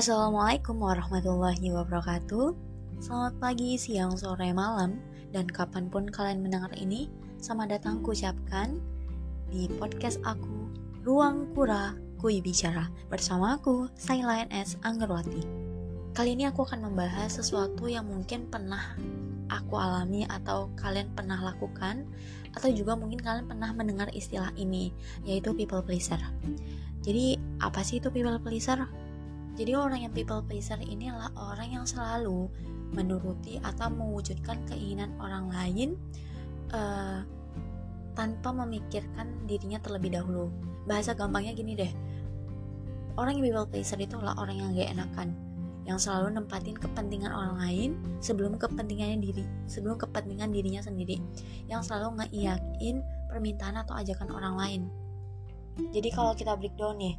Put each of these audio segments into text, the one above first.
Assalamualaikum warahmatullahi wabarakatuh Selamat pagi, siang, sore, malam Dan kapan pun kalian mendengar ini Selamat datang kucapkan Di podcast aku Ruang Kura Kui Bicara Bersama aku, Sailain S. Anggerwati Kali ini aku akan membahas sesuatu yang mungkin pernah aku alami atau kalian pernah lakukan atau juga mungkin kalian pernah mendengar istilah ini yaitu people pleaser. Jadi apa sih itu people pleaser? Jadi orang yang people pleaser ini adalah orang yang selalu menuruti atau mewujudkan keinginan orang lain uh, tanpa memikirkan dirinya terlebih dahulu. Bahasa gampangnya gini deh, orang yang people pleaser itu adalah orang yang gak enakan, yang selalu nempatin kepentingan orang lain sebelum kepentingannya diri, sebelum kepentingan dirinya sendiri, yang selalu ngeiyakin permintaan atau ajakan orang lain. Jadi kalau kita breakdown nih,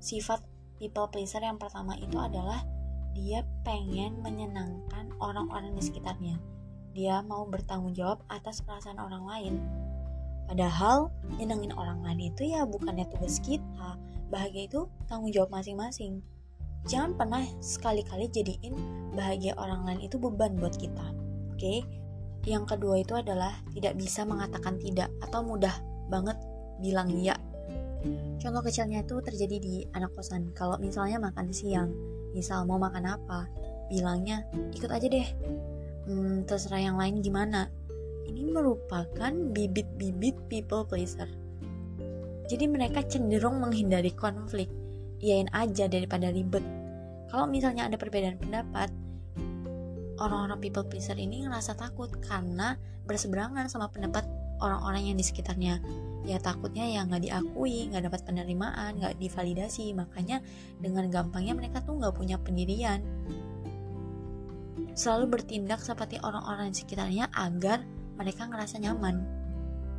sifat people pleaser yang pertama itu adalah dia pengen menyenangkan orang-orang di sekitarnya. Dia mau bertanggung jawab atas perasaan orang lain. Padahal nyenengin orang lain itu ya bukannya tugas kita. Bahagia itu tanggung jawab masing-masing. Jangan pernah sekali-kali jadiin bahagia orang lain itu beban buat kita. Oke? Okay? Yang kedua itu adalah tidak bisa mengatakan tidak atau mudah banget bilang ya Contoh kecilnya itu terjadi di anak kosan. Kalau misalnya makan siang, misal mau makan apa, bilangnya ikut aja deh. Hmm, terserah yang lain gimana. Ini merupakan bibit-bibit people pleaser. Jadi mereka cenderung menghindari konflik, iyain aja daripada ribet. Kalau misalnya ada perbedaan pendapat, orang-orang people pleaser ini ngerasa takut karena berseberangan sama pendapat orang-orang yang di sekitarnya. Ya takutnya ya nggak diakui nggak dapat penerimaan nggak divalidasi. Makanya dengan gampangnya mereka tuh nggak punya pendirian. Selalu bertindak seperti orang-orang di sekitarnya agar mereka ngerasa nyaman.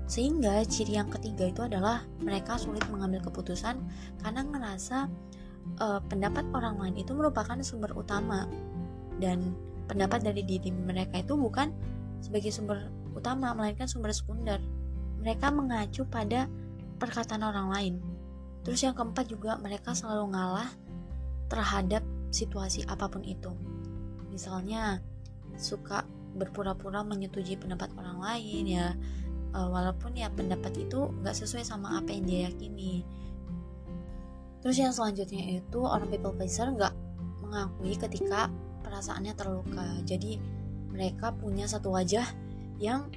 Sehingga ciri yang ketiga itu adalah mereka sulit mengambil keputusan karena ngerasa uh, pendapat orang lain itu merupakan sumber utama. Dan pendapat dari diri mereka itu bukan sebagai sumber utama melainkan sumber sekunder mereka mengacu pada perkataan orang lain. Terus yang keempat juga mereka selalu ngalah terhadap situasi apa pun itu. Misalnya suka berpura-pura menyetujui pendapat orang lain ya, e, walaupun ya pendapat itu nggak sesuai sama apa yang dia yakini. Terus yang selanjutnya itu orang people pleaser nggak mengakui ketika perasaannya terluka. Jadi mereka punya satu wajah yang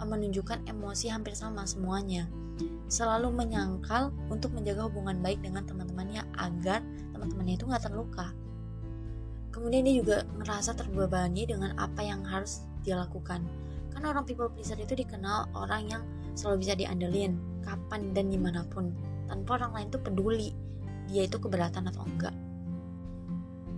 menunjukkan emosi hampir sama semuanya. Selalu menyangkal untuk menjaga hubungan baik dengan teman-temannya agar teman-temannya itu nggak terluka. Kemudian dia juga merasa terbebani dengan apa yang harus dia lakukan. Karena orang people pleaser itu dikenal orang yang selalu bisa diandelin, kapan dan di mana pun, tanpa orang lain tuh peduli dia itu keberatan atau enggak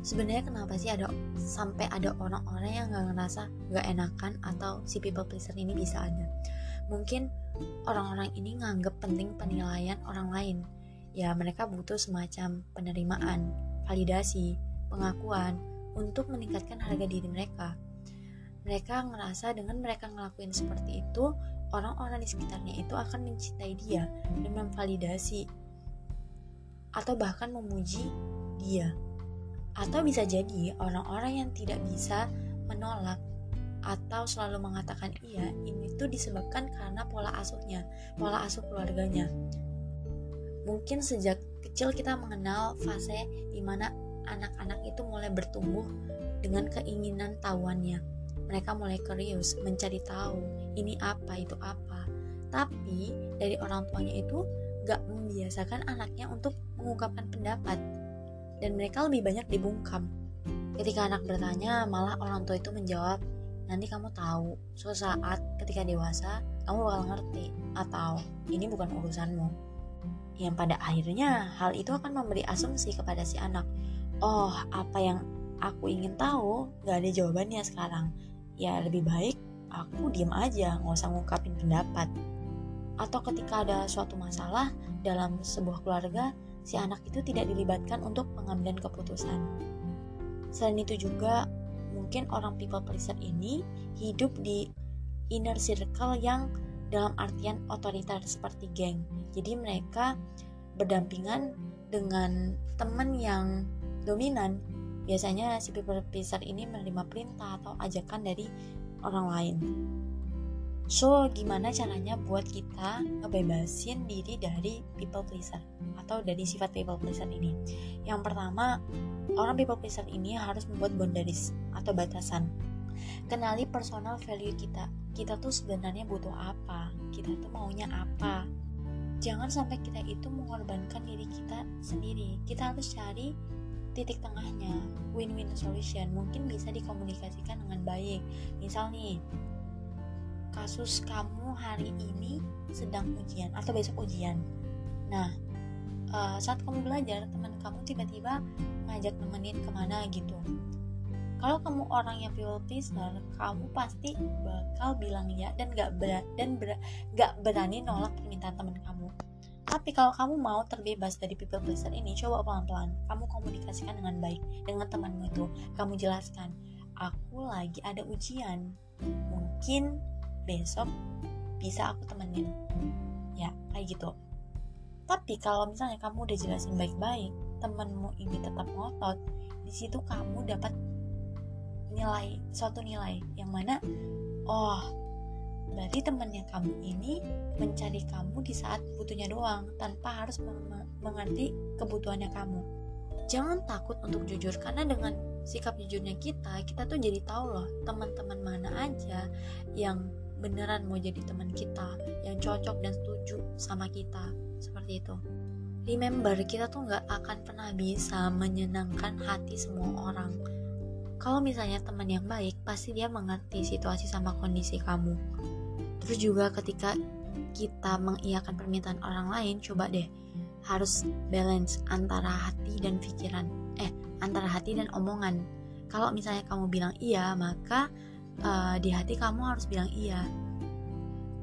sebenarnya kenapa sih ada sampai ada orang-orang yang nggak ngerasa nggak enakan atau si people pleaser ini bisa ada? Mungkin orang-orang ini nganggep penting penilaian orang lain. Ya mereka butuh semacam penerimaan validasi pengakuan untuk meningkatkan harga diri mereka. Mereka ngerasa dengan mereka ngelakuin seperti itu orang-orang di sekitarnya itu akan mencintai dia dan memvalidasi atau bahkan memuji dia atau bisa jadi orang-orang yang tidak bisa menolak atau selalu mengatakan iya, ini tuh disebabkan karena pola asuhnya, pola asuh keluarganya. Mungkin sejak kecil kita mengenal fase di mana anak-anak itu mulai bertumbuh dengan keinginan tahuannya. Mereka mulai curious, mencari tahu ini apa, itu apa. Tapi dari orang tuanya itu gak membiasakan anaknya untuk mengungkapkan pendapat dan mereka lebih banyak dibungkam. Ketika anak bertanya, malah orang tua itu menjawab, nanti kamu tahu, suatu saat ketika dewasa, kamu bakal ngerti, atau ini bukan urusanmu. Yang pada akhirnya, hal itu akan memberi asumsi kepada si anak, oh apa yang aku ingin tahu, gak ada jawabannya sekarang. Ya lebih baik aku diem aja, nggak usah ngungkapin pendapat. Atau ketika ada suatu masalah dalam sebuah keluarga, si anak itu tidak dilibatkan untuk pengambilan keputusan. Selain itu juga mungkin orang people pleaser ini hidup di inner circle yang dalam artian otoriter seperti geng. Jadi mereka berdampingan dengan teman yang dominan biasanya si people pleaser ini menerima perintah atau ajakan dari orang lain So, gimana caranya buat kita ngebebasin diri dari people pleaser atau dari sifat people pleaser ini? Yang pertama, orang people pleaser ini harus membuat boundaries atau batasan. Kenali personal value kita. Kita tuh sebenarnya butuh apa? Kita tuh maunya apa? Jangan sampai kita itu mengorbankan diri kita sendiri. Kita harus cari titik tengahnya, win-win solution. Mungkin bisa dikomunikasikan dengan baik. Misal nih, kasus kamu hari ini sedang ujian atau besok ujian. Nah, uh, saat kamu belajar, teman kamu tiba-tiba ngajak nemenin ke mana gitu. Kalau kamu orang yang people pleaser, kamu pasti bakal bilang ya dan gak ber dan ber gak berani nolak permintaan teman kamu. Tapi kalau kamu mau terbebas dari people pleaser ini, coba pelan-pelan. Kamu komunikasikan dengan baik dengan temanmu itu. Kamu jelaskan, aku lagi ada ujian. Mungkin besok bisa aku temenin. Ya kayak gitu. Tapi kalau misalnya kamu udah jelasin baik-baik temenmu ini tetap ngotot di situ kamu dapat nilai suatu nilai yang mana oh berarti temennya kamu ini mencari kamu di saat butuhnya doang tanpa harus mengerti kebutuhannya kamu. Jangan takut untuk jujur karena dengan sikap jujurnya kita kita tuh jadi tahu loh teman-teman mana aja yang beneran mau jadi teman kita yang cocok dan setuju sama kita. Seperti itu. Remember kita tuh nggak akan pernah bisa menyenangkan hati semua orang. Kalau misalnya teman yang baik pasti dia mengerti situasi sama kondisi kamu. Terus juga ketika kita mengiyakan permintaan orang lain coba deh harus balance antara hati dan pikiran. Eh antara hati dan omongan. Kalau misalnya kamu bilang iya maka uh, di hati kamu harus bilang iya.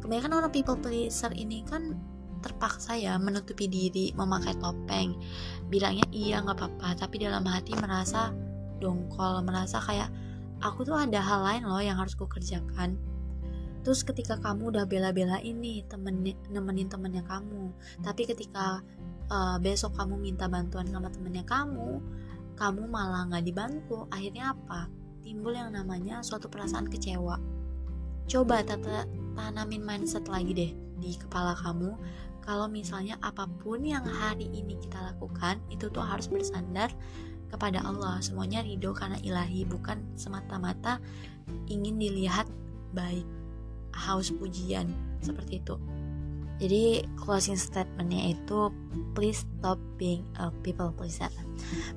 Kebanyakan orang people pleaser ini kan terpaksa ya menutupi diri memakai topeng. Bilangnya iya nggak apa-apa. Tapi dalam hati merasa dongkol merasa kayak aku tuh ada hal lain loh yang harus kukerjakan. Terus ketika kamu udah bela-bela ini temen nemenin temennya kamu tapi ketika uh, besok kamu minta bantuan sama temennya kamu kamu malah nggak dibantu akhirnya apa timbul yang namanya suatu perasaan kecewa. Coba tata, tanamin mindset lagi deh di kepala kamu. Kalau misalnya apa pun yang hari ini kita lakukan itu tuh harus bersandar kepada Allah. Semuanya ridho karena ilahi bukan semata-mata ingin dilihat baik haus pujian seperti itu jadi closing statementnya itu please stop being a people pleaser.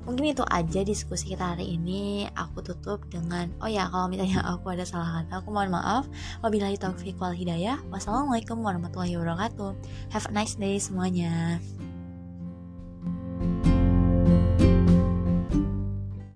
Mungkin itu aja diskusi kita hari ini. Aku tutup dengan oh ya kalau misalnya aku ada salah kata aku mohon maaf. Wabillahi taufiq wal hidayah. Wassalamualaikum warahmatullahi wabarakatuh. Have a nice day semuanya